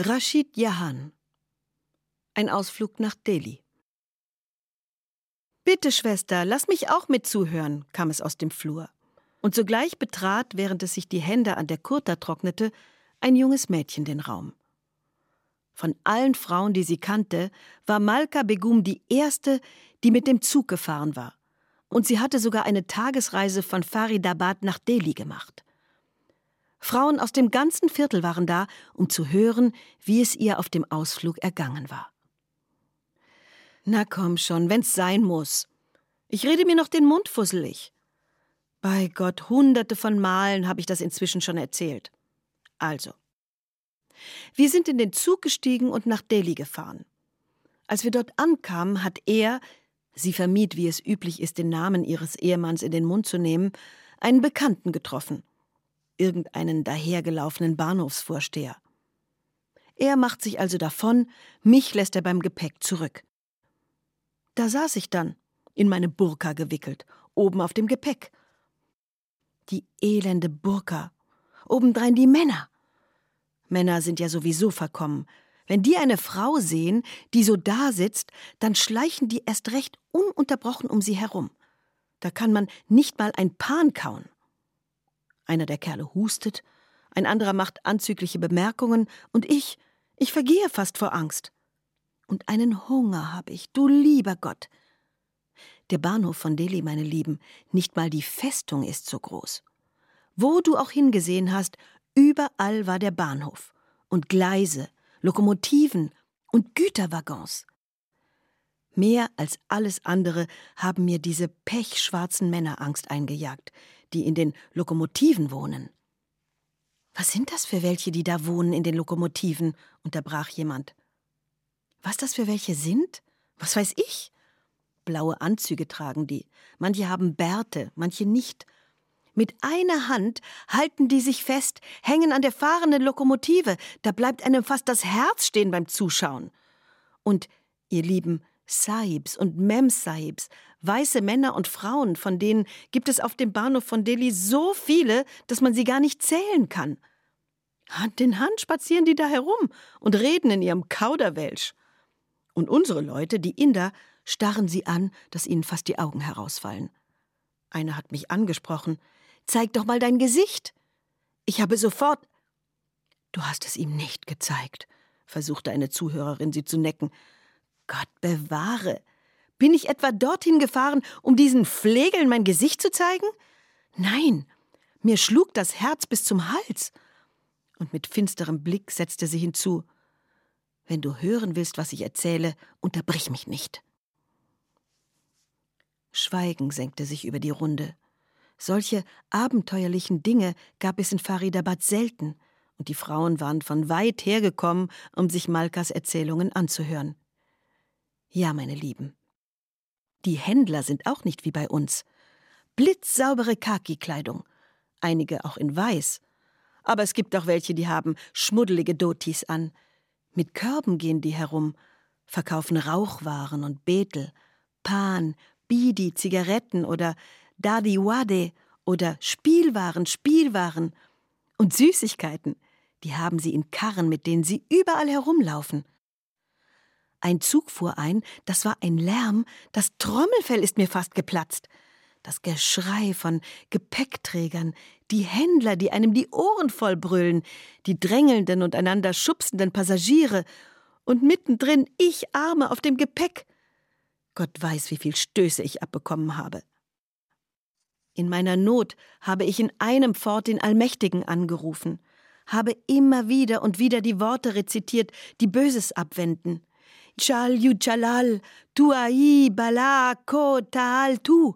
Rashid Jahan Ein Ausflug nach Delhi. Bitte, Schwester, lass mich auch mit zuhören, kam es aus dem Flur. Und sogleich betrat, während es sich die Hände an der Kurta trocknete, ein junges Mädchen den Raum. Von allen Frauen, die sie kannte, war Malka Begum die erste, die mit dem Zug gefahren war. Und sie hatte sogar eine Tagesreise von Faridabad nach Delhi gemacht. Frauen aus dem ganzen Viertel waren da, um zu hören, wie es ihr auf dem Ausflug ergangen war. Na komm schon, wenn's sein muss. Ich rede mir noch den Mund fusselig. Bei Gott, hunderte von Malen habe ich das inzwischen schon erzählt. Also. Wir sind in den Zug gestiegen und nach Delhi gefahren. Als wir dort ankamen, hat er, sie vermied, wie es üblich ist, den Namen ihres Ehemanns in den Mund zu nehmen, einen Bekannten getroffen irgendeinen dahergelaufenen Bahnhofsvorsteher. Er macht sich also davon, mich lässt er beim Gepäck zurück. Da saß ich dann, in meine Burka gewickelt, oben auf dem Gepäck. Die elende Burka, obendrein die Männer. Männer sind ja sowieso verkommen. Wenn die eine Frau sehen, die so da sitzt, dann schleichen die erst recht ununterbrochen um sie herum. Da kann man nicht mal ein Pan kauen. Einer der Kerle hustet, ein anderer macht anzügliche Bemerkungen, und ich, ich vergehe fast vor Angst. Und einen Hunger habe ich, du lieber Gott. Der Bahnhof von Delhi, meine Lieben, nicht mal die Festung ist so groß. Wo du auch hingesehen hast, überall war der Bahnhof. Und Gleise, Lokomotiven und Güterwaggons. Mehr als alles andere haben mir diese pechschwarzen Männer Angst eingejagt, die in den Lokomotiven wohnen. Was sind das für welche, die da wohnen in den Lokomotiven? unterbrach jemand. Was das für welche sind? Was weiß ich? Blaue Anzüge tragen die. Manche haben Bärte, manche nicht. Mit einer Hand halten die sich fest, hängen an der fahrenden Lokomotive. Da bleibt einem fast das Herz stehen beim Zuschauen. Und, ihr Lieben, Sahibs und Mem-Sahibs, weiße Männer und Frauen, von denen gibt es auf dem Bahnhof von Delhi so viele, dass man sie gar nicht zählen kann. Hand in Hand spazieren die da herum und reden in ihrem Kauderwelsch. Und unsere Leute, die Inder, starren sie an, dass ihnen fast die Augen herausfallen. Einer hat mich angesprochen. Zeig doch mal dein Gesicht. Ich habe sofort. Du hast es ihm nicht gezeigt, versuchte eine Zuhörerin sie zu necken. Gott bewahre. Bin ich etwa dorthin gefahren, um diesen Flegeln mein Gesicht zu zeigen? Nein, mir schlug das Herz bis zum Hals. Und mit finsterem Blick setzte sie hinzu Wenn du hören willst, was ich erzähle, unterbrich mich nicht. Schweigen senkte sich über die Runde. Solche abenteuerlichen Dinge gab es in Faridabad selten, und die Frauen waren von weit hergekommen, um sich Malkas Erzählungen anzuhören. Ja, meine Lieben. Die Händler sind auch nicht wie bei uns. Blitzsaubere Khaki-Kleidung, einige auch in weiß. Aber es gibt auch welche, die haben schmuddelige Dotis an. Mit Körben gehen die herum, verkaufen Rauchwaren und Betel, Pan, Bidi, Zigaretten oder Dadiwade oder Spielwaren, Spielwaren und Süßigkeiten. Die haben sie in Karren, mit denen sie überall herumlaufen. Ein Zug fuhr ein, das war ein Lärm, das Trommelfell ist mir fast geplatzt. Das Geschrei von Gepäckträgern, die Händler, die einem die Ohren voll brüllen, die drängelnden und einander schubsenden Passagiere und mittendrin ich Arme auf dem Gepäck. Gott weiß, wie viel Stöße ich abbekommen habe. In meiner Not habe ich in einem fort den Allmächtigen angerufen, habe immer wieder und wieder die Worte rezitiert, die Böses abwenden. Chal Jalal, Tuai, Bala, Ko, Taal, Tu.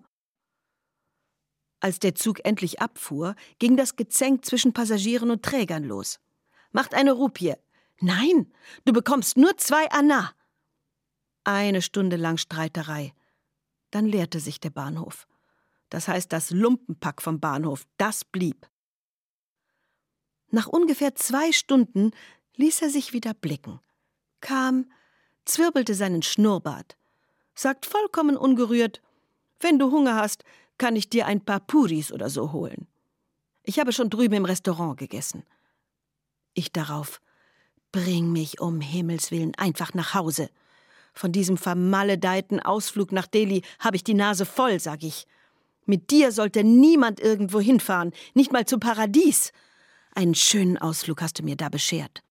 Als der Zug endlich abfuhr, ging das Gezänk zwischen Passagieren und Trägern los. Macht eine Rupie. Nein, du bekommst nur zwei Anna. Eine Stunde lang Streiterei. Dann leerte sich der Bahnhof. Das heißt, das Lumpenpack vom Bahnhof, das blieb. Nach ungefähr zwei Stunden ließ er sich wieder blicken, kam, zwirbelte seinen Schnurrbart, sagt vollkommen ungerührt: Wenn du Hunger hast, kann ich dir ein paar Puris oder so holen. Ich habe schon drüben im Restaurant gegessen. Ich darauf: Bring mich um Himmels willen einfach nach Hause. Von diesem vermaledeiten Ausflug nach Delhi habe ich die Nase voll, sag ich. Mit dir sollte niemand irgendwo hinfahren, nicht mal zum Paradies. Einen schönen Ausflug hast du mir da beschert.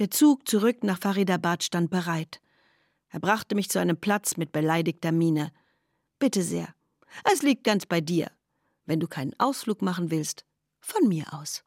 Der Zug zurück nach Faridabad stand bereit. Er brachte mich zu einem Platz mit beleidigter Miene. Bitte sehr, es liegt ganz bei dir. Wenn du keinen Ausflug machen willst, von mir aus.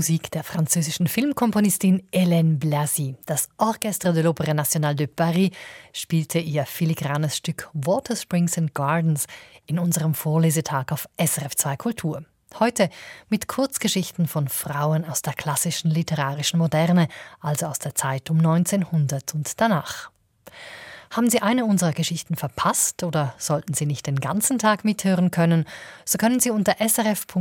Musik der französischen Filmkomponistin Hélène Blasi. Das Orchestre de l'Opéra National de Paris spielte ihr filigranes Stück Water Springs and Gardens in unserem Vorlesetag auf SRF 2 Kultur. Heute mit Kurzgeschichten von Frauen aus der klassischen literarischen Moderne, also aus der Zeit um 1900 und danach. Haben Sie eine unserer Geschichten verpasst oder sollten Sie nicht den ganzen Tag mithören können, so können Sie unter srf.ch-audio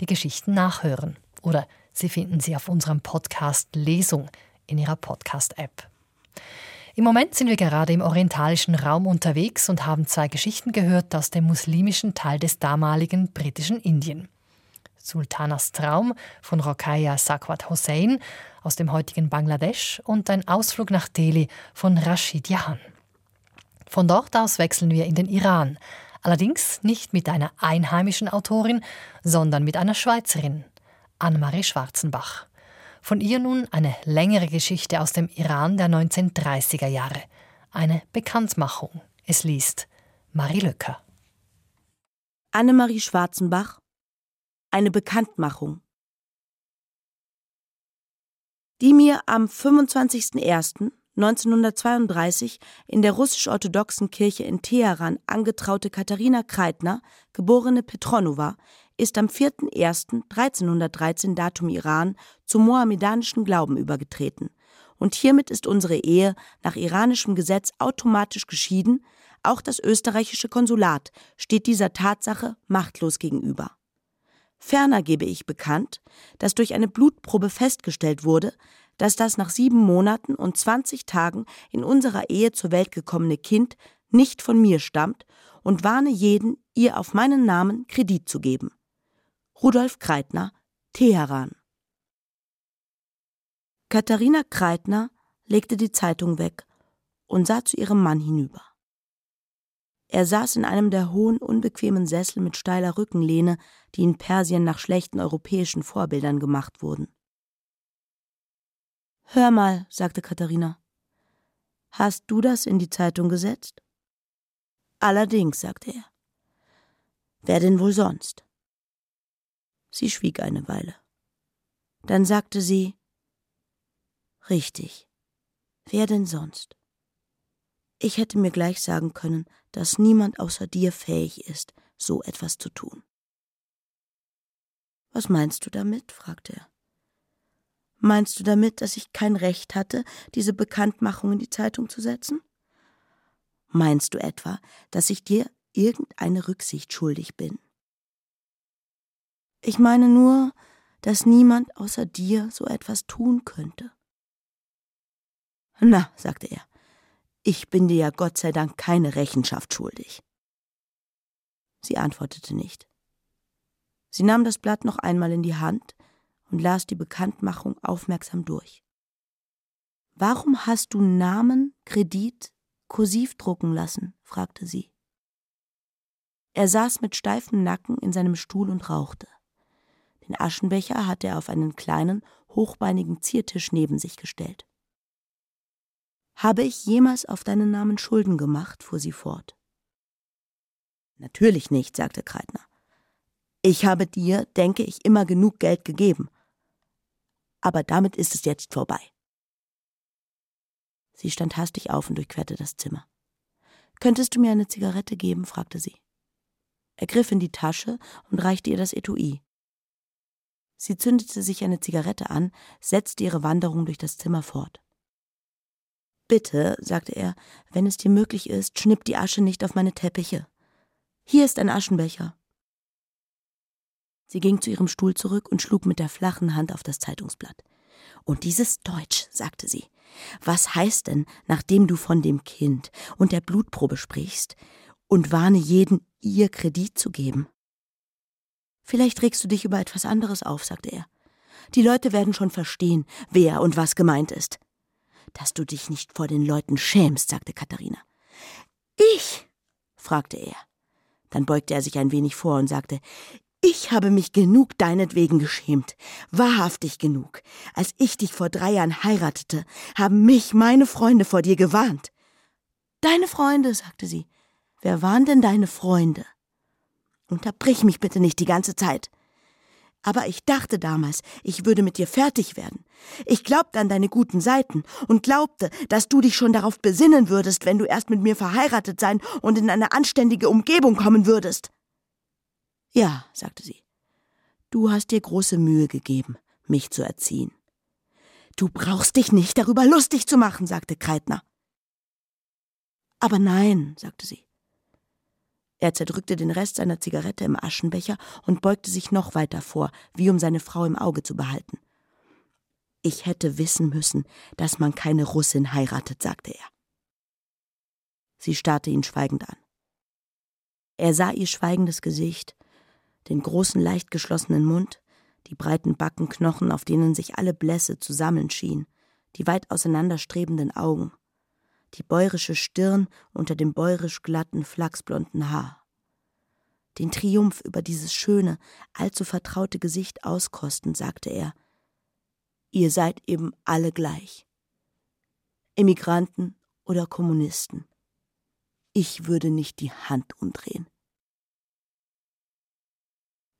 die Geschichten nachhören. Oder Sie finden sie auf unserem Podcast Lesung in Ihrer Podcast-App. Im Moment sind wir gerade im orientalischen Raum unterwegs und haben zwei Geschichten gehört aus dem muslimischen Teil des damaligen britischen Indien. Sultanas Traum von Rokaya Sakwat Hossein aus dem heutigen Bangladesch und ein Ausflug nach Delhi von Rashid Jahan. Von dort aus wechseln wir in den Iran, allerdings nicht mit einer einheimischen Autorin, sondern mit einer Schweizerin, Annemarie Schwarzenbach. Von ihr nun eine längere Geschichte aus dem Iran der 1930er Jahre, eine Bekanntmachung. Es liest Marie Löcker. Annemarie Schwarzenbach Eine Bekanntmachung die mir am 25.01.1932 in der russisch-orthodoxen Kirche in Teheran angetraute Katharina Kreitner, geborene Petronova, ist am 4.01.1313 Datum Iran zum mohammedanischen Glauben übergetreten und hiermit ist unsere Ehe nach iranischem Gesetz automatisch geschieden, auch das österreichische Konsulat steht dieser Tatsache machtlos gegenüber. Ferner gebe ich bekannt, dass durch eine Blutprobe festgestellt wurde, dass das nach sieben Monaten und 20 Tagen in unserer Ehe zur Welt gekommene Kind nicht von mir stammt und warne jeden, ihr auf meinen Namen Kredit zu geben. Rudolf Kreitner, Teheran. Katharina Kreitner legte die Zeitung weg und sah zu ihrem Mann hinüber. Er saß in einem der hohen, unbequemen Sessel mit steiler Rückenlehne, die in Persien nach schlechten europäischen Vorbildern gemacht wurden. Hör mal, sagte Katharina. Hast du das in die Zeitung gesetzt? Allerdings, sagte er. Wer denn wohl sonst? Sie schwieg eine Weile. Dann sagte sie Richtig. Wer denn sonst? Ich hätte mir gleich sagen können, dass niemand außer dir fähig ist, so etwas zu tun. Was meinst du damit? fragte er. Meinst du damit, dass ich kein Recht hatte, diese Bekanntmachung in die Zeitung zu setzen? Meinst du etwa, dass ich dir irgendeine Rücksicht schuldig bin? Ich meine nur, dass niemand außer dir so etwas tun könnte. Na, sagte er, ich bin dir ja Gott sei Dank keine Rechenschaft schuldig. Sie antwortete nicht. Sie nahm das Blatt noch einmal in die Hand und las die Bekanntmachung aufmerksam durch. Warum hast du Namen, Kredit, kursiv drucken lassen? fragte sie. Er saß mit steifem Nacken in seinem Stuhl und rauchte. Den Aschenbecher hatte er auf einen kleinen, hochbeinigen Ziertisch neben sich gestellt. Habe ich jemals auf deinen Namen Schulden gemacht? fuhr sie fort. Natürlich nicht, sagte Kreitner. Ich habe dir, denke ich, immer genug Geld gegeben. Aber damit ist es jetzt vorbei. Sie stand hastig auf und durchquerte das Zimmer. Könntest du mir eine Zigarette geben? fragte sie. Er griff in die Tasche und reichte ihr das Etui. Sie zündete sich eine Zigarette an, setzte ihre Wanderung durch das Zimmer fort. Bitte, sagte er, wenn es dir möglich ist, schnipp die Asche nicht auf meine Teppiche. Hier ist ein Aschenbecher. Sie ging zu ihrem Stuhl zurück und schlug mit der flachen Hand auf das Zeitungsblatt. Und dieses Deutsch, sagte sie. Was heißt denn, nachdem du von dem Kind und der Blutprobe sprichst, und warne jeden, ihr Kredit zu geben? Vielleicht regst du dich über etwas anderes auf, sagte er. Die Leute werden schon verstehen, wer und was gemeint ist dass du dich nicht vor den Leuten schämst, sagte Katharina. Ich? fragte er. Dann beugte er sich ein wenig vor und sagte, ich habe mich genug deinetwegen geschämt, wahrhaftig genug. Als ich dich vor drei Jahren heiratete, haben mich meine Freunde vor dir gewarnt. Deine Freunde, sagte sie. Wer waren denn deine Freunde? Unterbrich mich bitte nicht die ganze Zeit. Aber ich dachte damals, ich würde mit dir fertig werden. Ich glaubte an deine guten Seiten und glaubte, dass du dich schon darauf besinnen würdest, wenn du erst mit mir verheiratet sein und in eine anständige Umgebung kommen würdest. Ja, sagte sie, du hast dir große Mühe gegeben, mich zu erziehen. Du brauchst dich nicht darüber lustig zu machen, sagte Kreitner. Aber nein, sagte sie. Er zerdrückte den Rest seiner Zigarette im Aschenbecher und beugte sich noch weiter vor, wie um seine Frau im Auge zu behalten. Ich hätte wissen müssen, dass man keine Russin heiratet, sagte er. Sie starrte ihn schweigend an. Er sah ihr schweigendes Gesicht, den großen, leicht geschlossenen Mund, die breiten Backenknochen, auf denen sich alle Blässe zu sammeln schien, die weit auseinanderstrebenden Augen die bäurische Stirn unter dem bäurisch glatten, flachsblonden Haar. Den Triumph über dieses schöne, allzu vertraute Gesicht auskosten, sagte er. Ihr seid eben alle gleich. Emigranten oder Kommunisten. Ich würde nicht die Hand umdrehen.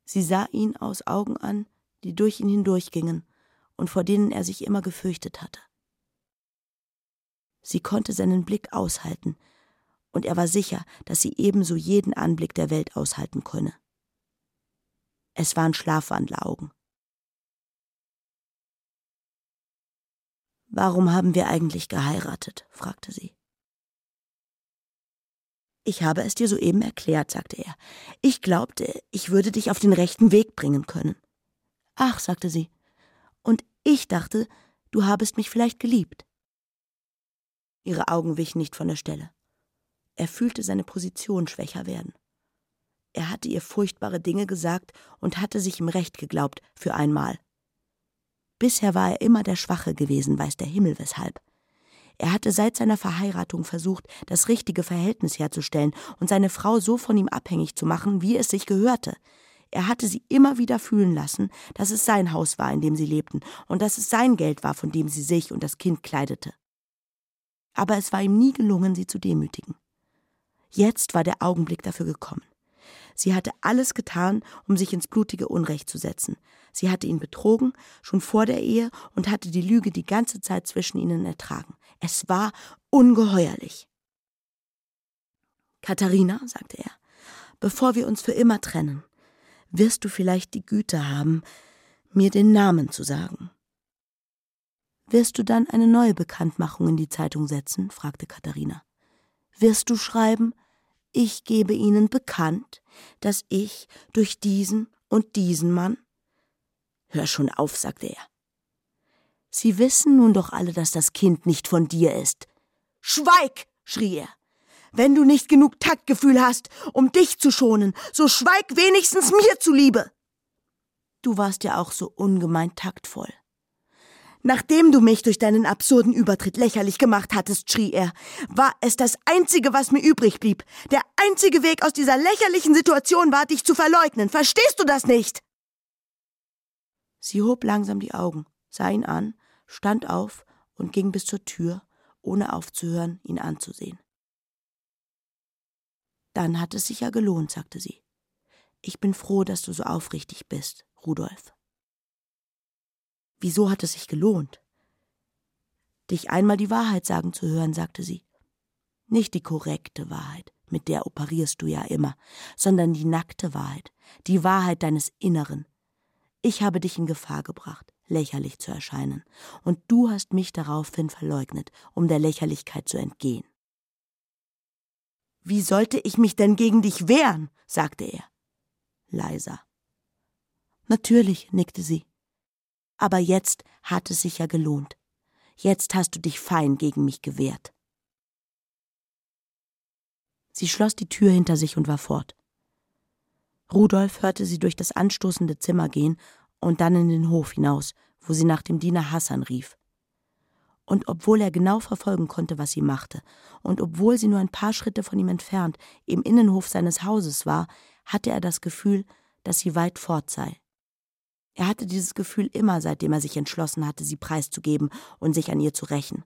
Sie sah ihn aus Augen an, die durch ihn hindurchgingen und vor denen er sich immer gefürchtet hatte. Sie konnte seinen Blick aushalten, und er war sicher, dass sie ebenso jeden Anblick der Welt aushalten könne. Es waren Schlafwandleraugen. Warum haben wir eigentlich geheiratet? fragte sie. Ich habe es dir soeben erklärt, sagte er. Ich glaubte, ich würde dich auf den rechten Weg bringen können. Ach, sagte sie. Und ich dachte, du habest mich vielleicht geliebt. Ihre Augen wichen nicht von der Stelle. Er fühlte seine Position schwächer werden. Er hatte ihr furchtbare Dinge gesagt und hatte sich im Recht geglaubt, für einmal. Bisher war er immer der Schwache gewesen, weiß der Himmel weshalb. Er hatte seit seiner Verheiratung versucht, das richtige Verhältnis herzustellen und seine Frau so von ihm abhängig zu machen, wie es sich gehörte. Er hatte sie immer wieder fühlen lassen, dass es sein Haus war, in dem sie lebten, und dass es sein Geld war, von dem sie sich und das Kind kleidete. Aber es war ihm nie gelungen, sie zu demütigen. Jetzt war der Augenblick dafür gekommen. Sie hatte alles getan, um sich ins blutige Unrecht zu setzen. Sie hatte ihn betrogen, schon vor der Ehe, und hatte die Lüge die ganze Zeit zwischen ihnen ertragen. Es war ungeheuerlich. Katharina, sagte er, bevor wir uns für immer trennen, wirst du vielleicht die Güte haben, mir den Namen zu sagen. Wirst du dann eine neue Bekanntmachung in die Zeitung setzen? fragte Katharina. Wirst du schreiben, ich gebe Ihnen bekannt, dass ich durch diesen und diesen Mann. Hör schon auf, sagte er. Sie wissen nun doch alle, dass das Kind nicht von dir ist. Schweig! schrie er. Wenn du nicht genug Taktgefühl hast, um dich zu schonen, so schweig wenigstens mir zuliebe. Du warst ja auch so ungemein taktvoll. Nachdem du mich durch deinen absurden Übertritt lächerlich gemacht hattest, schrie er, war es das Einzige, was mir übrig blieb. Der einzige Weg aus dieser lächerlichen Situation war, dich zu verleugnen. Verstehst du das nicht? Sie hob langsam die Augen, sah ihn an, stand auf und ging bis zur Tür, ohne aufzuhören, ihn anzusehen. Dann hat es sich ja gelohnt, sagte sie. Ich bin froh, dass du so aufrichtig bist, Rudolf. Wieso hat es sich gelohnt? Dich einmal die Wahrheit sagen zu hören, sagte sie. Nicht die korrekte Wahrheit, mit der operierst du ja immer, sondern die nackte Wahrheit, die Wahrheit deines Inneren. Ich habe dich in Gefahr gebracht, lächerlich zu erscheinen, und du hast mich daraufhin verleugnet, um der Lächerlichkeit zu entgehen. Wie sollte ich mich denn gegen dich wehren? sagte er. Leiser. Natürlich, nickte sie. Aber jetzt hat es sich ja gelohnt. Jetzt hast du dich fein gegen mich gewehrt. Sie schloss die Tür hinter sich und war fort. Rudolf hörte sie durch das anstoßende Zimmer gehen und dann in den Hof hinaus, wo sie nach dem Diener Hassan rief. Und obwohl er genau verfolgen konnte, was sie machte, und obwohl sie nur ein paar Schritte von ihm entfernt im Innenhof seines Hauses war, hatte er das Gefühl, dass sie weit fort sei. Er hatte dieses Gefühl immer, seitdem er sich entschlossen hatte, sie preiszugeben und sich an ihr zu rächen.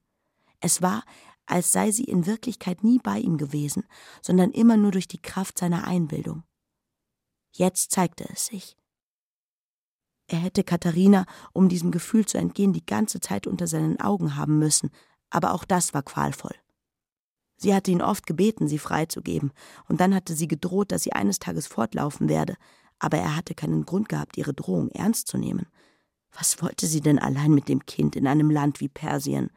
Es war, als sei sie in Wirklichkeit nie bei ihm gewesen, sondern immer nur durch die Kraft seiner Einbildung. Jetzt zeigte es sich. Er hätte Katharina, um diesem Gefühl zu entgehen, die ganze Zeit unter seinen Augen haben müssen, aber auch das war qualvoll. Sie hatte ihn oft gebeten, sie freizugeben, und dann hatte sie gedroht, dass sie eines Tages fortlaufen werde, aber er hatte keinen Grund gehabt, ihre Drohung ernst zu nehmen. Was wollte sie denn allein mit dem Kind in einem Land wie Persien?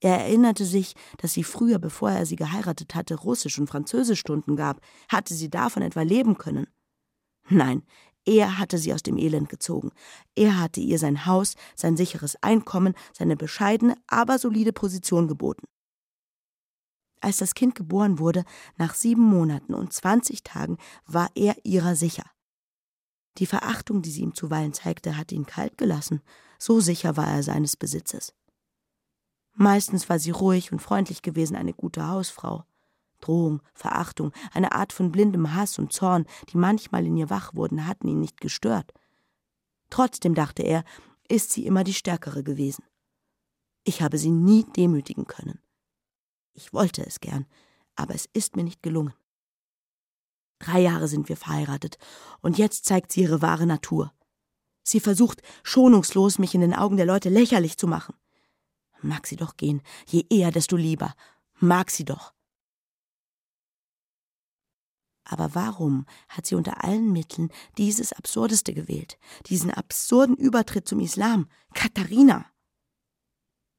Er erinnerte sich, dass sie früher, bevor er sie geheiratet hatte, Russisch und Französisch Stunden gab. Hatte sie davon etwa leben können? Nein, er hatte sie aus dem Elend gezogen. Er hatte ihr sein Haus, sein sicheres Einkommen, seine bescheidene, aber solide Position geboten. Als das Kind geboren wurde, nach sieben Monaten und zwanzig Tagen, war er ihrer sicher. Die Verachtung, die sie ihm zuweilen zeigte, hatte ihn kalt gelassen, so sicher war er seines Besitzes. Meistens war sie ruhig und freundlich gewesen, eine gute Hausfrau. Drohung, Verachtung, eine Art von blindem Hass und Zorn, die manchmal in ihr wach wurden, hatten ihn nicht gestört. Trotzdem, dachte er, ist sie immer die Stärkere gewesen. Ich habe sie nie demütigen können. Ich wollte es gern, aber es ist mir nicht gelungen. Drei Jahre sind wir verheiratet, und jetzt zeigt sie ihre wahre Natur. Sie versucht schonungslos, mich in den Augen der Leute lächerlich zu machen. Mag sie doch gehen, je eher, desto lieber. Mag sie doch. Aber warum hat sie unter allen Mitteln dieses Absurdeste gewählt, diesen absurden Übertritt zum Islam, Katharina?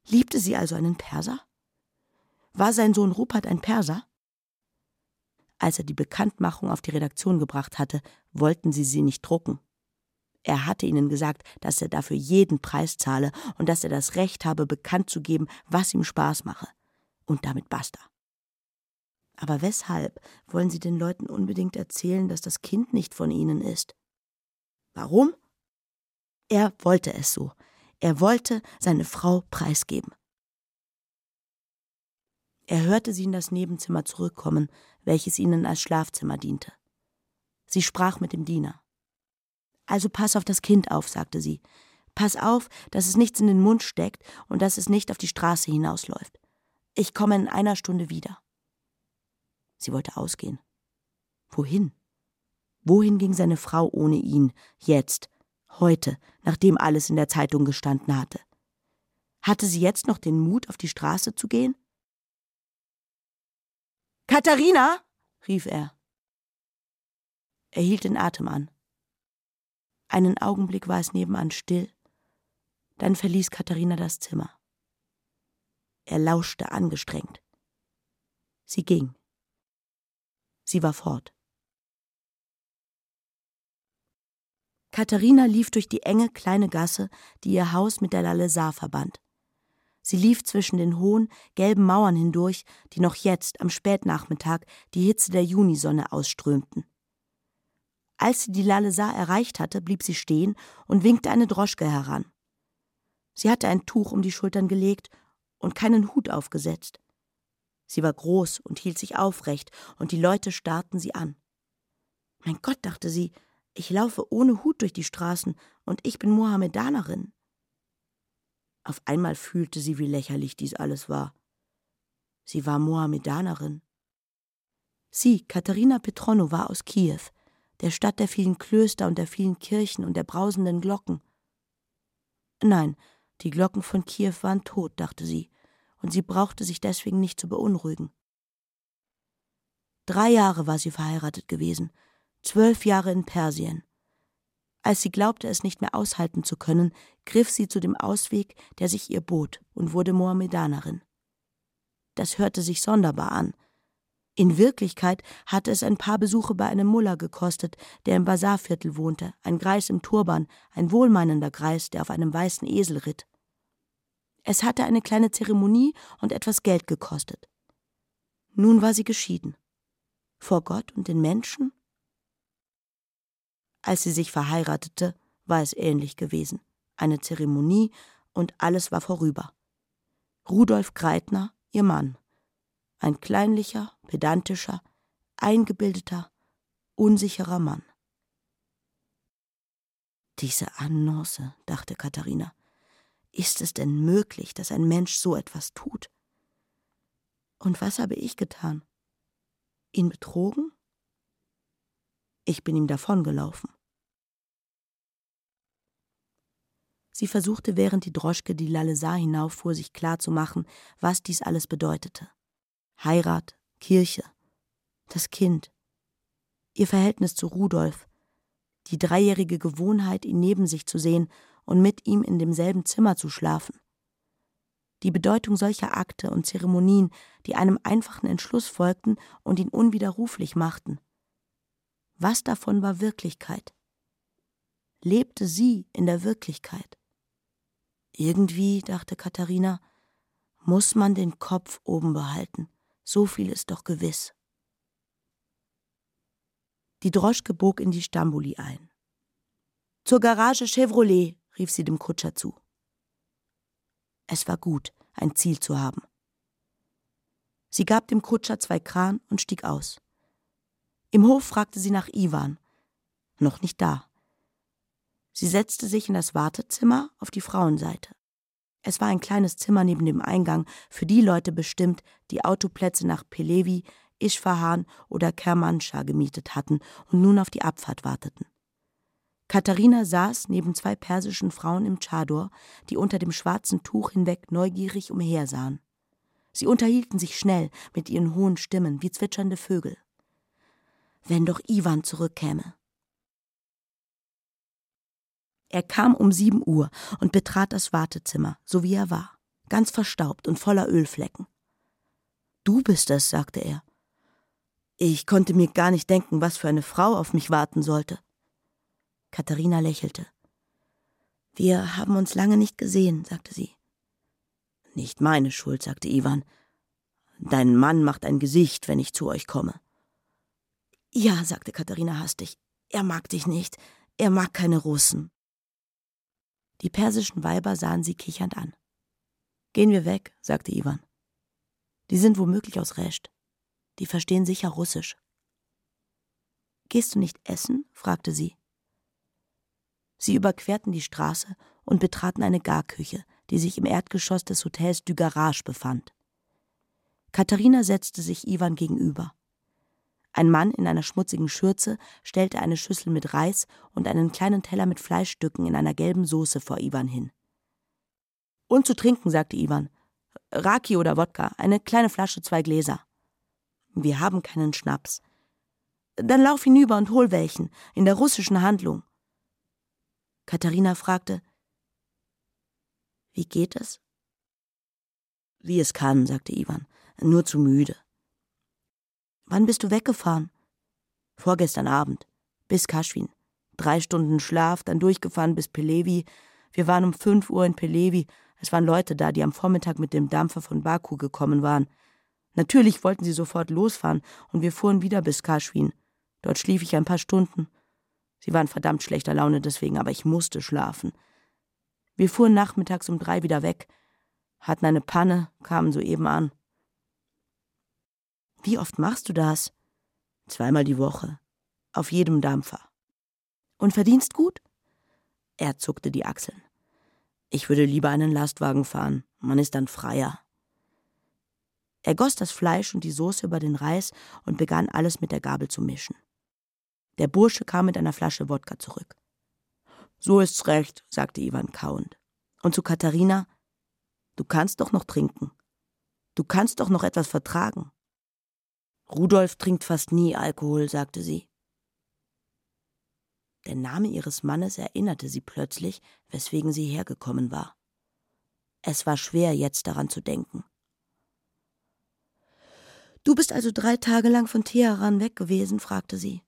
Liebte sie also einen Perser? War sein Sohn Rupert ein Perser? Als er die Bekanntmachung auf die Redaktion gebracht hatte, wollten sie sie nicht drucken. Er hatte ihnen gesagt, dass er dafür jeden Preis zahle und dass er das Recht habe, bekannt zu geben, was ihm Spaß mache. Und damit basta. Aber weshalb wollen Sie den Leuten unbedingt erzählen, dass das Kind nicht von Ihnen ist? Warum? Er wollte es so. Er wollte seine Frau preisgeben. Er hörte sie in das Nebenzimmer zurückkommen, welches ihnen als Schlafzimmer diente. Sie sprach mit dem Diener. Also pass auf das Kind auf, sagte sie. Pass auf, dass es nichts in den Mund steckt und dass es nicht auf die Straße hinausläuft. Ich komme in einer Stunde wieder. Sie wollte ausgehen. Wohin? Wohin ging seine Frau ohne ihn, jetzt, heute, nachdem alles in der Zeitung gestanden hatte? Hatte sie jetzt noch den Mut, auf die Straße zu gehen? Katharina! rief er. Er hielt den Atem an. Einen Augenblick war es nebenan still, dann verließ Katharina das Zimmer. Er lauschte angestrengt. Sie ging. Sie war fort. Katharina lief durch die enge kleine Gasse, die ihr Haus mit der Lalesar verband. Sie lief zwischen den hohen, gelben Mauern hindurch, die noch jetzt, am Spätnachmittag, die Hitze der Junisonne ausströmten. Als sie die Lalesa erreicht hatte, blieb sie stehen und winkte eine Droschke heran. Sie hatte ein Tuch um die Schultern gelegt und keinen Hut aufgesetzt. Sie war groß und hielt sich aufrecht, und die Leute starrten sie an. Mein Gott, dachte sie, ich laufe ohne Hut durch die Straßen, und ich bin Mohammedanerin. Auf einmal fühlte sie, wie lächerlich dies alles war. Sie war Mohammedanerin. Sie, Katharina Petrono, war aus Kiew, der Stadt der vielen Klöster und der vielen Kirchen und der brausenden Glocken. Nein, die Glocken von Kiew waren tot, dachte sie, und sie brauchte sich deswegen nicht zu beunruhigen. Drei Jahre war sie verheiratet gewesen, zwölf Jahre in Persien. Als sie glaubte, es nicht mehr aushalten zu können, griff sie zu dem Ausweg, der sich ihr bot, und wurde Mohammedanerin. Das hörte sich sonderbar an. In Wirklichkeit hatte es ein paar Besuche bei einem Mullah gekostet, der im Bazarviertel wohnte, ein Greis im Turban, ein wohlmeinender Greis, der auf einem weißen Esel ritt. Es hatte eine kleine Zeremonie und etwas Geld gekostet. Nun war sie geschieden. Vor Gott und den Menschen als sie sich verheiratete, war es ähnlich gewesen. Eine Zeremonie und alles war vorüber. Rudolf Kreitner, ihr Mann. Ein kleinlicher, pedantischer, eingebildeter, unsicherer Mann. Diese Annonce, dachte Katharina. Ist es denn möglich, dass ein Mensch so etwas tut? Und was habe ich getan? Ihn betrogen? Ich bin ihm davongelaufen. Sie versuchte, während die Droschke die Lalesar hinauffuhr, sich klarzumachen, was dies alles bedeutete. Heirat, Kirche, das Kind, ihr Verhältnis zu Rudolf, die dreijährige Gewohnheit, ihn neben sich zu sehen und mit ihm in demselben Zimmer zu schlafen. Die Bedeutung solcher Akte und Zeremonien, die einem einfachen Entschluss folgten und ihn unwiderruflich machten. Was davon war Wirklichkeit? Lebte sie in der Wirklichkeit? Irgendwie, dachte Katharina, muss man den Kopf oben behalten. So viel ist doch gewiss. Die Droschke bog in die Stambuli ein. Zur Garage Chevrolet, rief sie dem Kutscher zu. Es war gut, ein Ziel zu haben. Sie gab dem Kutscher zwei Kran und stieg aus. Im Hof fragte sie nach Iwan. Noch nicht da. Sie setzte sich in das Wartezimmer auf die Frauenseite. Es war ein kleines Zimmer neben dem Eingang, für die Leute bestimmt, die Autoplätze nach Pelevi, Isfahan oder Kermanschah gemietet hatten und nun auf die Abfahrt warteten. Katharina saß neben zwei persischen Frauen im Chador, die unter dem schwarzen Tuch hinweg neugierig umhersahen. Sie unterhielten sich schnell mit ihren hohen Stimmen wie zwitschernde Vögel wenn doch Iwan zurückkäme. Er kam um sieben Uhr und betrat das Wartezimmer, so wie er war. ganz verstaubt und voller Ölflecken. Du bist es, sagte er. Ich konnte mir gar nicht denken, was für eine Frau auf mich warten sollte. Katharina lächelte. Wir haben uns lange nicht gesehen, sagte sie. Nicht meine Schuld, sagte Ivan. Dein Mann macht ein Gesicht, wenn ich zu euch komme. Ja, sagte Katharina hastig. Er mag dich nicht. Er mag keine Russen. Die persischen Weiber sahen sie kichernd an. Gehen wir weg, sagte Ivan. Die sind womöglich aus Rescht. Die verstehen sicher Russisch. Gehst du nicht essen? fragte sie. Sie überquerten die Straße und betraten eine Garküche, die sich im Erdgeschoss des Hotels du Garage befand. Katharina setzte sich Ivan gegenüber. Ein Mann in einer schmutzigen Schürze stellte eine Schüssel mit Reis und einen kleinen Teller mit Fleischstücken in einer gelben Soße vor Ivan hin. Und zu trinken, sagte Ivan. Raki oder Wodka, eine kleine Flasche, zwei Gläser. Wir haben keinen Schnaps. Dann lauf hinüber und hol welchen, in der russischen Handlung. Katharina fragte, Wie geht es? Wie es kann, sagte Ivan, nur zu müde. Wann bist du weggefahren? Vorgestern Abend, bis Kaschwin. Drei Stunden Schlaf, dann durchgefahren bis Pelevi. Wir waren um fünf Uhr in Pelevi. Es waren Leute da, die am Vormittag mit dem Dampfer von Baku gekommen waren. Natürlich wollten sie sofort losfahren und wir fuhren wieder bis Kaschwin. Dort schlief ich ein paar Stunden. Sie waren verdammt schlechter Laune deswegen, aber ich musste schlafen. Wir fuhren nachmittags um drei wieder weg, hatten eine Panne, kamen soeben an. Wie oft machst du das? Zweimal die Woche. Auf jedem Dampfer. Und verdienst gut? Er zuckte die Achseln. Ich würde lieber einen Lastwagen fahren. Man ist dann freier. Er goss das Fleisch und die Soße über den Reis und begann alles mit der Gabel zu mischen. Der Bursche kam mit einer Flasche Wodka zurück. So ist's recht, sagte Ivan kauend. Und zu Katharina, du kannst doch noch trinken. Du kannst doch noch etwas vertragen. Rudolf trinkt fast nie Alkohol, sagte sie. Der Name ihres Mannes erinnerte sie plötzlich, weswegen sie hergekommen war. Es war schwer, jetzt daran zu denken. Du bist also drei Tage lang von Teheran weg gewesen? fragte sie.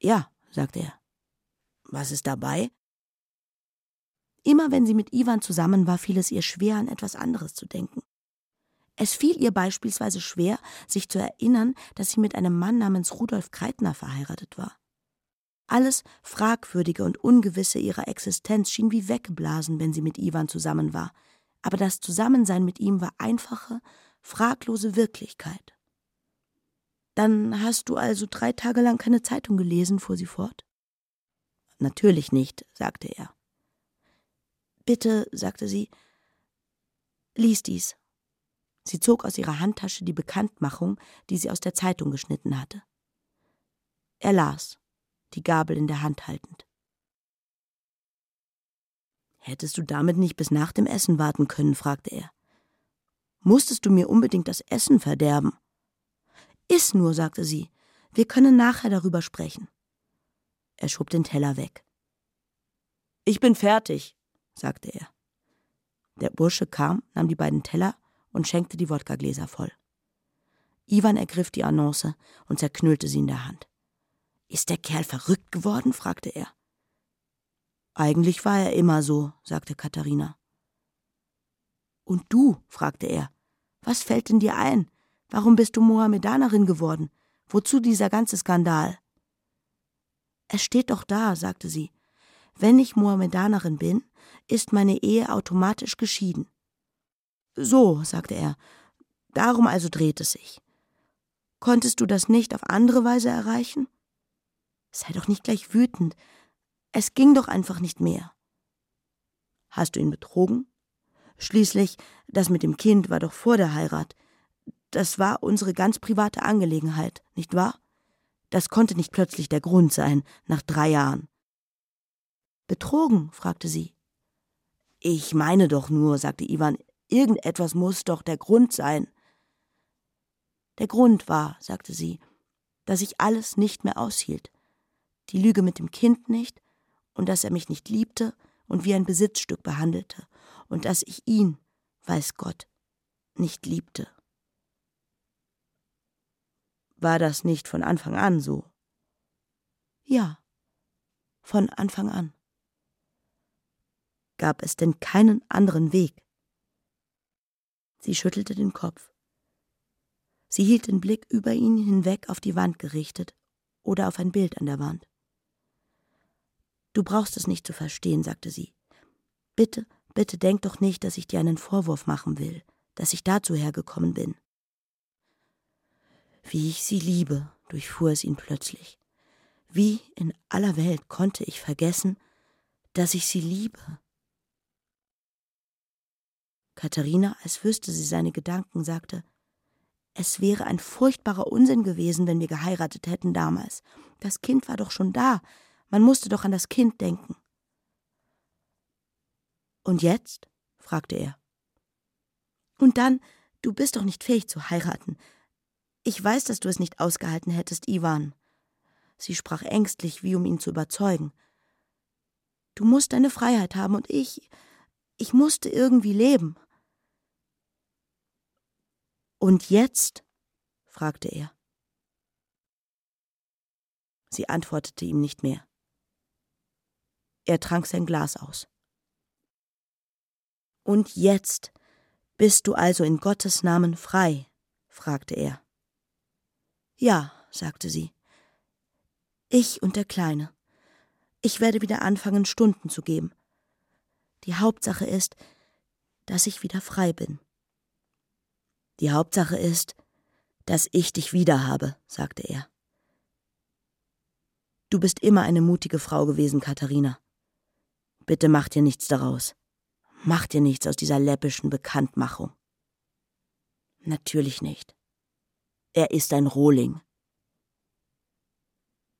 Ja, sagte er. Was ist dabei? Immer wenn sie mit Ivan zusammen war, fiel es ihr schwer, an etwas anderes zu denken. Es fiel ihr beispielsweise schwer, sich zu erinnern, dass sie mit einem Mann namens Rudolf Kreitner verheiratet war. Alles Fragwürdige und Ungewisse ihrer Existenz schien wie weggeblasen, wenn sie mit Ivan zusammen war, aber das Zusammensein mit ihm war einfache, fraglose Wirklichkeit. Dann hast du also drei Tage lang keine Zeitung gelesen, fuhr sie fort. Natürlich nicht, sagte er. Bitte, sagte sie, lies dies. Sie zog aus ihrer Handtasche die Bekanntmachung, die sie aus der Zeitung geschnitten hatte. Er las, die Gabel in der Hand haltend. Hättest du damit nicht bis nach dem Essen warten können? fragte er. Musstest du mir unbedingt das Essen verderben? Iss nur, sagte sie. Wir können nachher darüber sprechen. Er schob den Teller weg. Ich bin fertig, sagte er. Der Bursche kam, nahm die beiden Teller und schenkte die Wodkagläser voll. Ivan ergriff die Annonce und zerknüllte sie in der Hand. Ist der Kerl verrückt geworden? fragte er. Eigentlich war er immer so, sagte Katharina. Und du? fragte er. Was fällt denn dir ein? Warum bist du Mohammedanerin geworden? Wozu dieser ganze Skandal? Es steht doch da, sagte sie. Wenn ich Mohammedanerin bin, ist meine Ehe automatisch geschieden. So, sagte er, darum also dreht es sich. Konntest du das nicht auf andere Weise erreichen? Sei doch nicht gleich wütend. Es ging doch einfach nicht mehr. Hast du ihn betrogen? Schließlich, das mit dem Kind war doch vor der Heirat. Das war unsere ganz private Angelegenheit, nicht wahr? Das konnte nicht plötzlich der Grund sein, nach drei Jahren. Betrogen? fragte sie. Ich meine doch nur, sagte Ivan, Irgendetwas muss doch der Grund sein. Der Grund war, sagte sie, dass ich alles nicht mehr aushielt. Die Lüge mit dem Kind nicht und dass er mich nicht liebte und wie ein Besitzstück behandelte und dass ich ihn, weiß Gott, nicht liebte. War das nicht von Anfang an so? Ja, von Anfang an. Gab es denn keinen anderen Weg? Sie schüttelte den Kopf. Sie hielt den Blick über ihn hinweg auf die Wand gerichtet oder auf ein Bild an der Wand. Du brauchst es nicht zu verstehen, sagte sie. Bitte, bitte denk doch nicht, dass ich dir einen Vorwurf machen will, dass ich dazu hergekommen bin. Wie ich sie liebe, durchfuhr es ihn plötzlich. Wie in aller Welt konnte ich vergessen, dass ich sie liebe? Katharina, als wüsste sie seine Gedanken, sagte, es wäre ein furchtbarer Unsinn gewesen, wenn wir geheiratet hätten damals. Das Kind war doch schon da. Man musste doch an das Kind denken. Und jetzt? fragte er. Und dann, du bist doch nicht fähig zu heiraten. Ich weiß, dass du es nicht ausgehalten hättest, Iwan. Sie sprach ängstlich, wie um ihn zu überzeugen. Du musst deine Freiheit haben und ich. Ich musste irgendwie leben. Und jetzt? fragte er. Sie antwortete ihm nicht mehr. Er trank sein Glas aus. Und jetzt bist du also in Gottes Namen frei? fragte er. Ja, sagte sie. Ich und der Kleine. Ich werde wieder anfangen, Stunden zu geben. Die Hauptsache ist, dass ich wieder frei bin. Die Hauptsache ist, dass ich dich wieder habe, sagte er. Du bist immer eine mutige Frau gewesen, Katharina. Bitte mach dir nichts daraus. Mach dir nichts aus dieser läppischen Bekanntmachung. Natürlich nicht. Er ist ein Rohling.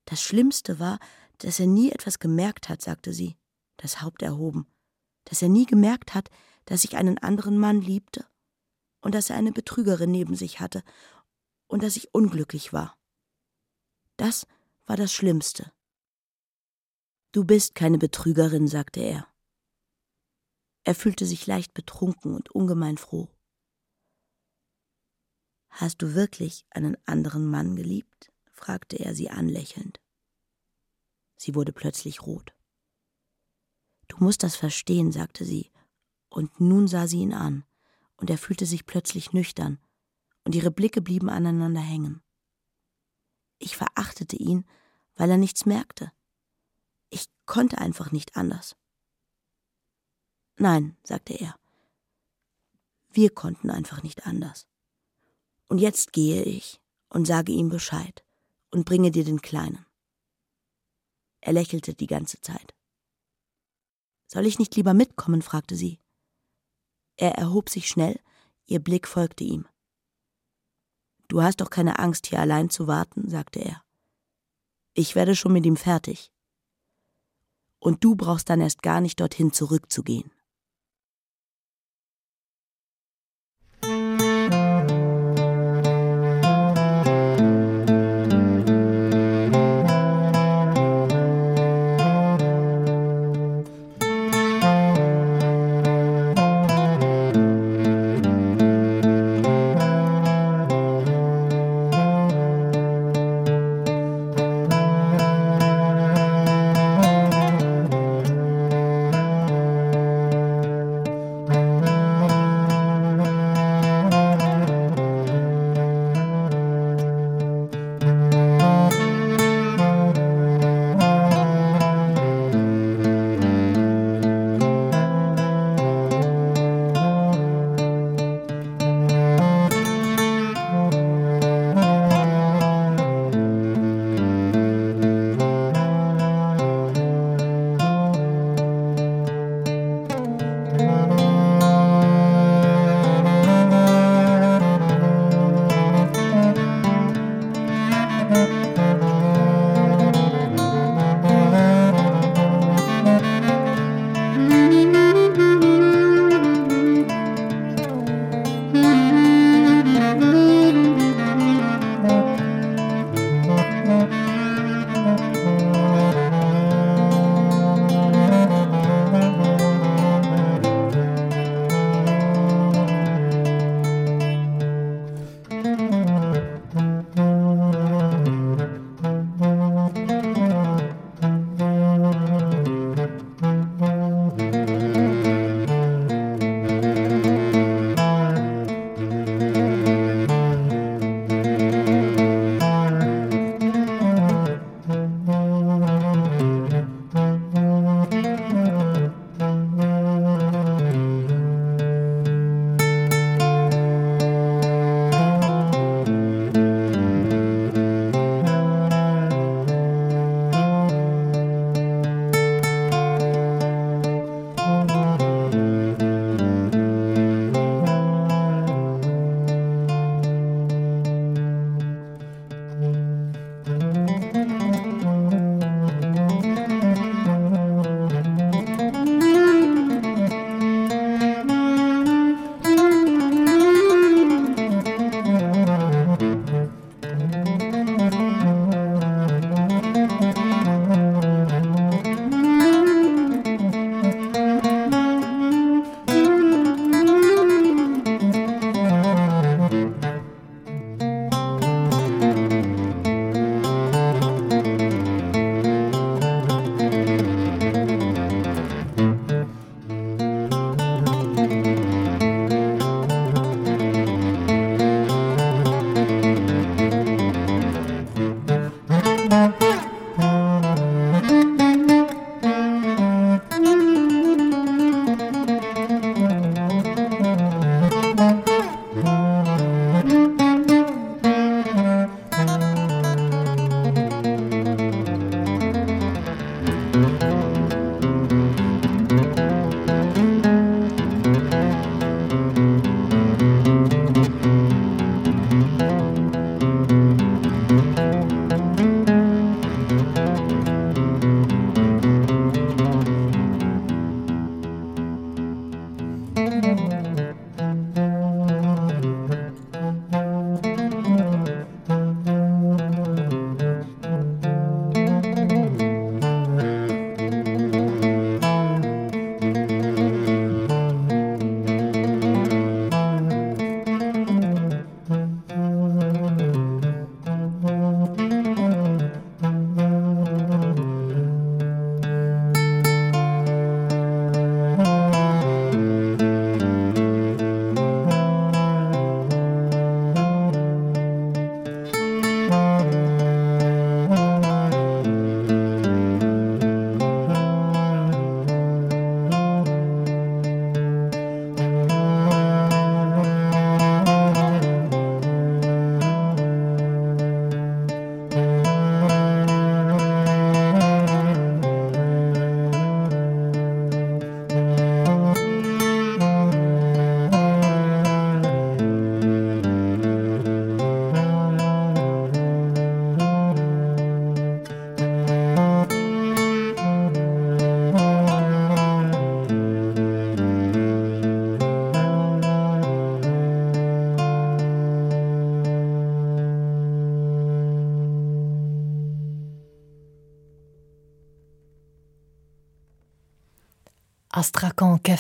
Das Schlimmste war, dass er nie etwas gemerkt hat, sagte sie, das Haupt erhoben, dass er nie gemerkt hat, dass ich einen anderen Mann liebte und dass er eine Betrügerin neben sich hatte und dass ich unglücklich war. Das war das Schlimmste. Du bist keine Betrügerin, sagte er. Er fühlte sich leicht betrunken und ungemein froh. Hast du wirklich einen anderen Mann geliebt? fragte er sie anlächelnd. Sie wurde plötzlich rot. Du musst das verstehen, sagte sie, und nun sah sie ihn an, und er fühlte sich plötzlich nüchtern, und ihre Blicke blieben aneinander hängen. Ich verachtete ihn, weil er nichts merkte. Ich konnte einfach nicht anders. Nein, sagte er. Wir konnten einfach nicht anders. Und jetzt gehe ich und sage ihm Bescheid und bringe dir den Kleinen. Er lächelte die ganze Zeit. Soll ich nicht lieber mitkommen? fragte sie. Er erhob sich schnell, ihr Blick folgte ihm. Du hast doch keine Angst, hier allein zu warten, sagte er. Ich werde schon mit ihm fertig. Und du brauchst dann erst gar nicht dorthin zurückzugehen.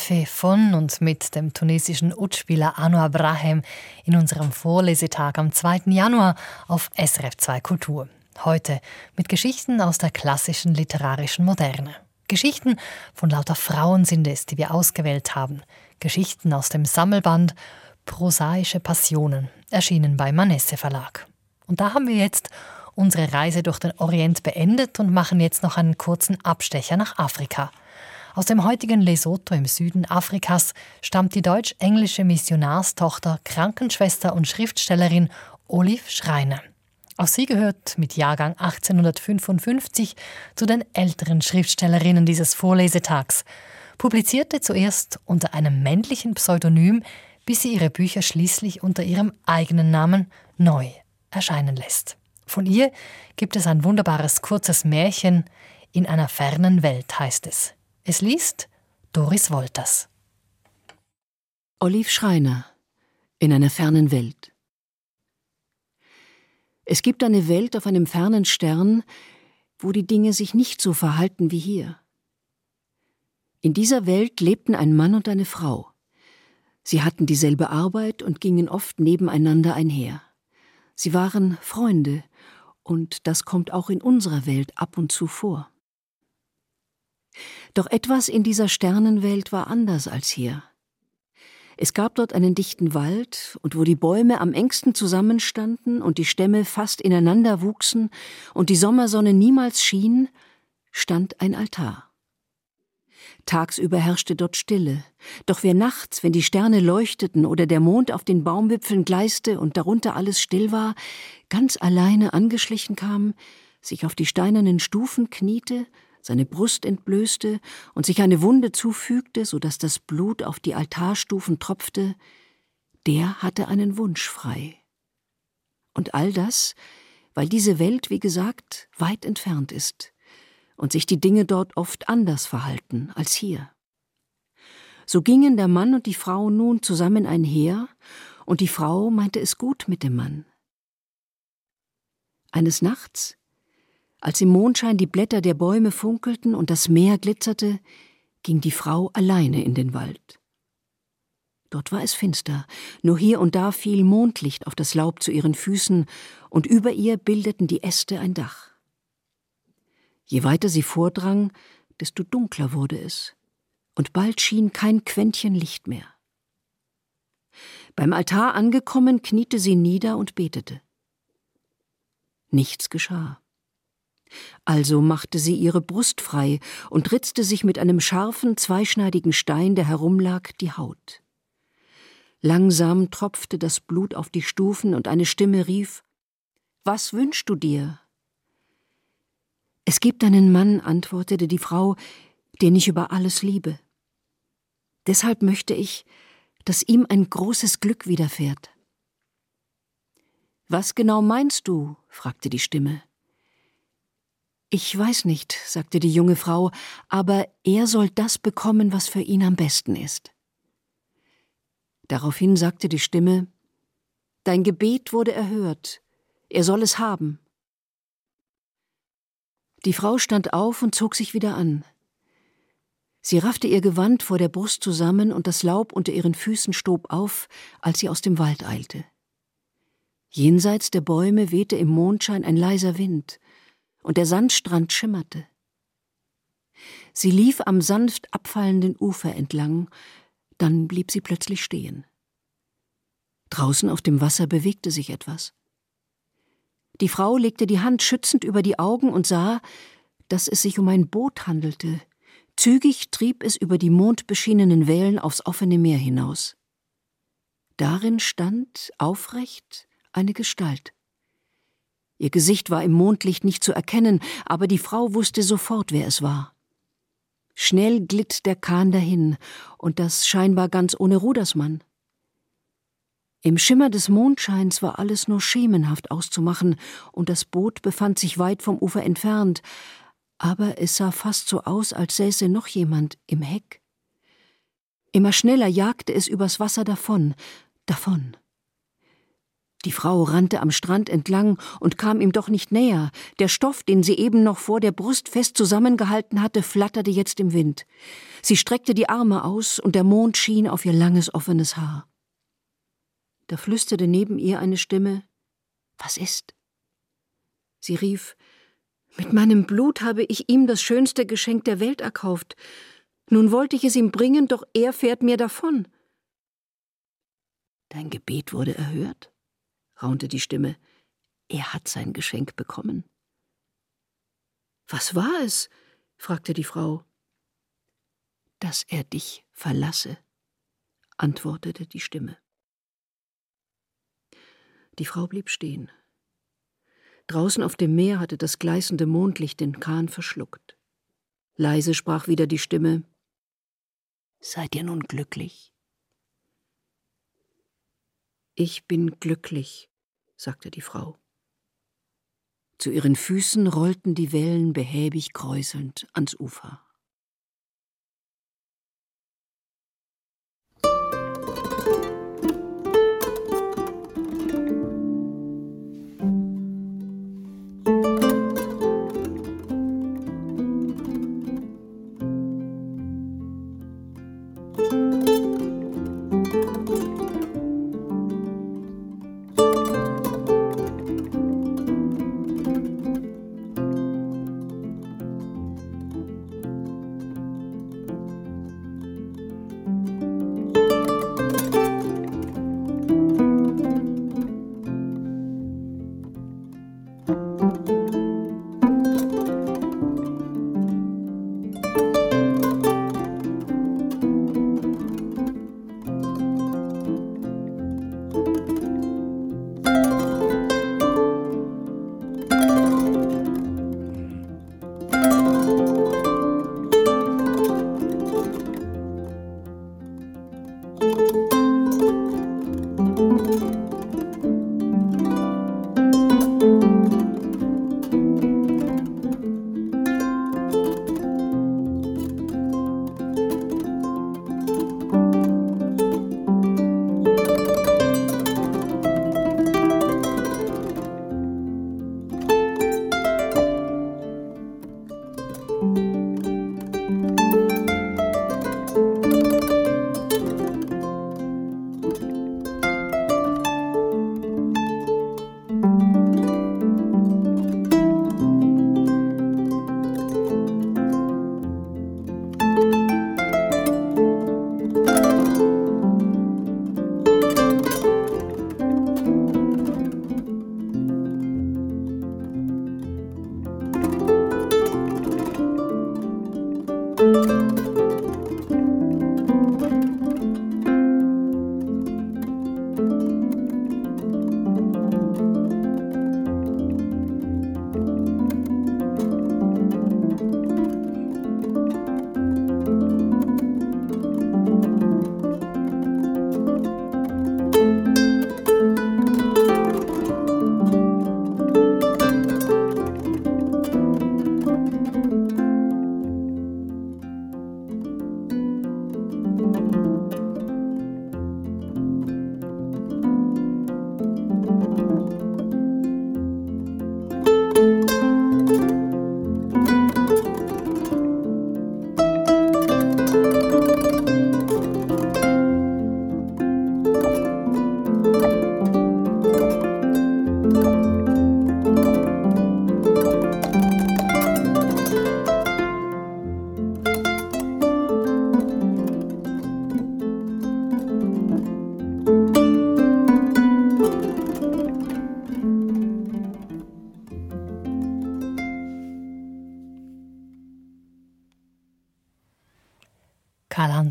Café von und mit dem tunesischen Utspieler Anwar Brahem in unserem Vorlesetag am 2. Januar auf SRF 2 Kultur. Heute mit Geschichten aus der klassischen literarischen Moderne. Geschichten von lauter Frauen sind es, die wir ausgewählt haben. Geschichten aus dem Sammelband Prosaische Passionen, erschienen bei Manesse Verlag. Und da haben wir jetzt unsere Reise durch den Orient beendet und machen jetzt noch einen kurzen Abstecher nach Afrika. Aus dem heutigen Lesotho im Süden Afrikas stammt die deutsch-englische Missionarstochter, Krankenschwester und Schriftstellerin Olive Schreiner. Auch sie gehört mit Jahrgang 1855 zu den älteren Schriftstellerinnen dieses Vorlesetags, publizierte zuerst unter einem männlichen Pseudonym, bis sie ihre Bücher schließlich unter ihrem eigenen Namen neu erscheinen lässt. Von ihr gibt es ein wunderbares kurzes Märchen In einer fernen Welt heißt es. Es liest Doris Wolters. Olive Schreiner in einer fernen Welt. Es gibt eine Welt auf einem fernen Stern, wo die Dinge sich nicht so verhalten wie hier. In dieser Welt lebten ein Mann und eine Frau. Sie hatten dieselbe Arbeit und gingen oft nebeneinander einher. Sie waren Freunde, und das kommt auch in unserer Welt ab und zu vor. Doch etwas in dieser Sternenwelt war anders als hier. Es gab dort einen dichten Wald, und wo die Bäume am engsten zusammenstanden und die Stämme fast ineinander wuchsen und die Sommersonne niemals schien, stand ein Altar. Tagsüber herrschte dort Stille, doch wer nachts, wenn die Sterne leuchteten oder der Mond auf den Baumwipfeln gleiste und darunter alles still war, ganz alleine angeschlichen kam, sich auf die steinernen Stufen kniete seine Brust entblößte und sich eine Wunde zufügte, so dass das Blut auf die Altarstufen tropfte, der hatte einen Wunsch frei. Und all das, weil diese Welt, wie gesagt, weit entfernt ist und sich die Dinge dort oft anders verhalten als hier. So gingen der Mann und die Frau nun zusammen einher, und die Frau meinte es gut mit dem Mann. Eines Nachts, als im Mondschein die Blätter der Bäume funkelten und das Meer glitzerte, ging die Frau alleine in den Wald. Dort war es finster, nur hier und da fiel Mondlicht auf das Laub zu ihren Füßen, und über ihr bildeten die Äste ein Dach. Je weiter sie vordrang, desto dunkler wurde es, und bald schien kein Quäntchen Licht mehr. Beim Altar angekommen, kniete sie nieder und betete. Nichts geschah. Also machte sie ihre Brust frei und ritzte sich mit einem scharfen, zweischneidigen Stein, der herumlag, die Haut. Langsam tropfte das Blut auf die Stufen und eine Stimme rief Was wünschst du dir? Es gibt einen Mann, antwortete die Frau, den ich über alles liebe. Deshalb möchte ich, dass ihm ein großes Glück widerfährt. Was genau meinst du? fragte die Stimme. Ich weiß nicht, sagte die junge Frau, aber er soll das bekommen, was für ihn am besten ist. Daraufhin sagte die Stimme Dein Gebet wurde erhört, er soll es haben. Die Frau stand auf und zog sich wieder an. Sie raffte ihr Gewand vor der Brust zusammen und das Laub unter ihren Füßen stob auf, als sie aus dem Wald eilte. Jenseits der Bäume wehte im Mondschein ein leiser Wind, und der Sandstrand schimmerte. Sie lief am sanft abfallenden Ufer entlang, dann blieb sie plötzlich stehen. Draußen auf dem Wasser bewegte sich etwas. Die Frau legte die Hand schützend über die Augen und sah, dass es sich um ein Boot handelte. Zügig trieb es über die mondbeschienenen Wellen aufs offene Meer hinaus. Darin stand, aufrecht, eine Gestalt. Ihr Gesicht war im Mondlicht nicht zu erkennen, aber die Frau wusste sofort, wer es war. Schnell glitt der Kahn dahin, und das scheinbar ganz ohne Rudersmann. Im Schimmer des Mondscheins war alles nur schemenhaft auszumachen, und das Boot befand sich weit vom Ufer entfernt, aber es sah fast so aus, als säße noch jemand im Heck. Immer schneller jagte es übers Wasser davon, davon. Die Frau rannte am Strand entlang und kam ihm doch nicht näher. Der Stoff, den sie eben noch vor der Brust fest zusammengehalten hatte, flatterte jetzt im Wind. Sie streckte die Arme aus, und der Mond schien auf ihr langes, offenes Haar. Da flüsterte neben ihr eine Stimme Was ist? Sie rief Mit meinem Blut habe ich ihm das schönste Geschenk der Welt erkauft. Nun wollte ich es ihm bringen, doch er fährt mir davon. Dein Gebet wurde erhört, raunte die Stimme. Er hat sein Geschenk bekommen. Was war es? fragte die Frau. Dass er dich verlasse, antwortete die Stimme. Die Frau blieb stehen. Draußen auf dem Meer hatte das gleißende Mondlicht den Kahn verschluckt. Leise sprach wieder die Stimme Seid ihr nun glücklich? Ich bin glücklich, sagte die Frau. Zu ihren Füßen rollten die Wellen behäbig kräuselnd ans Ufer.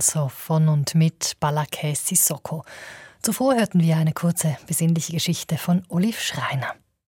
Kalanzo von und mit Balakay Sissoko. Zuvor hörten wir eine kurze, besinnliche Geschichte von Olive Schreiner.